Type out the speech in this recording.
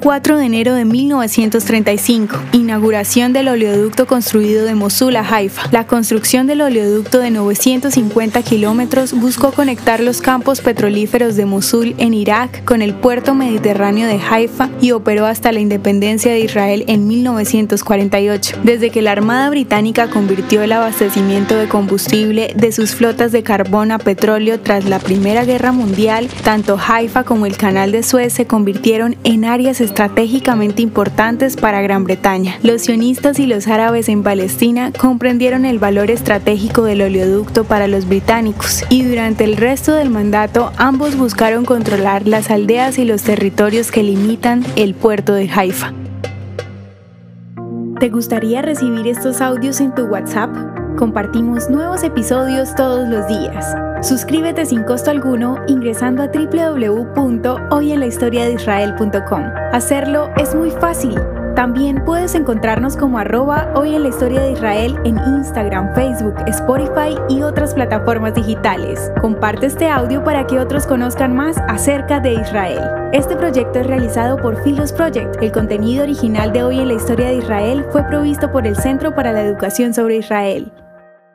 4 de enero de 1935. Inauguración del oleoducto construido de Mosul a Haifa. La construcción del oleoducto de 950 kilómetros buscó conectar los campos petrolíferos de Mosul en Irak con el puerto mediterráneo de Haifa y operó hasta la independencia de Israel en 1948. Desde que la Armada Británica convirtió el abastecimiento de combustible de sus flotas de carbón a petróleo tras la Primera Guerra Mundial, tanto Haifa como el Canal de Suez se convirtieron en áreas estratégicamente importantes para Gran Bretaña. Los sionistas y los árabes en Palestina comprendieron el valor estratégico del oleoducto para los británicos y durante el resto del mandato ambos buscaron controlar las aldeas y los territorios que limitan el puerto de Haifa. ¿Te gustaría recibir estos audios en tu WhatsApp? Compartimos nuevos episodios todos los días. Suscríbete sin costo alguno ingresando a www.hoyenlahistoriadeisrael.com. Hacerlo es muy fácil. También puedes encontrarnos como arroba hoy en la historia de Israel en Instagram, Facebook, Spotify y otras plataformas digitales. Comparte este audio para que otros conozcan más acerca de Israel. Este proyecto es realizado por Philos Project. El contenido original de Hoy en la historia de Israel fue provisto por el Centro para la Educación sobre Israel.